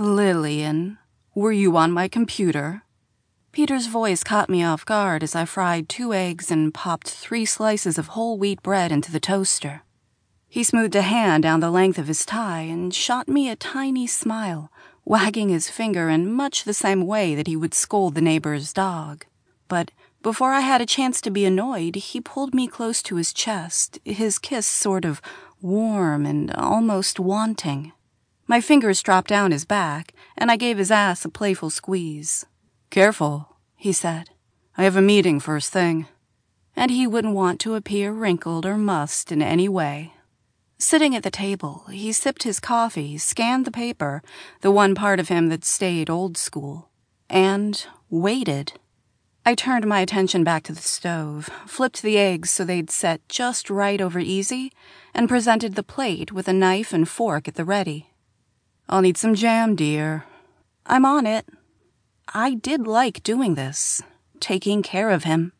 Lillian, were you on my computer? Peter's voice caught me off guard as I fried two eggs and popped three slices of whole wheat bread into the toaster. He smoothed a hand down the length of his tie and shot me a tiny smile, wagging his finger in much the same way that he would scold the neighbor's dog. But before I had a chance to be annoyed, he pulled me close to his chest, his kiss sort of warm and almost wanting. My fingers dropped down his back, and I gave his ass a playful squeeze. Careful, he said. I have a meeting first thing. And he wouldn't want to appear wrinkled or mussed in any way. Sitting at the table, he sipped his coffee, scanned the paper, the one part of him that stayed old school, and waited. I turned my attention back to the stove, flipped the eggs so they'd set just right over easy, and presented the plate with a knife and fork at the ready. I'll need some jam, dear. I'm on it. I did like doing this, taking care of him.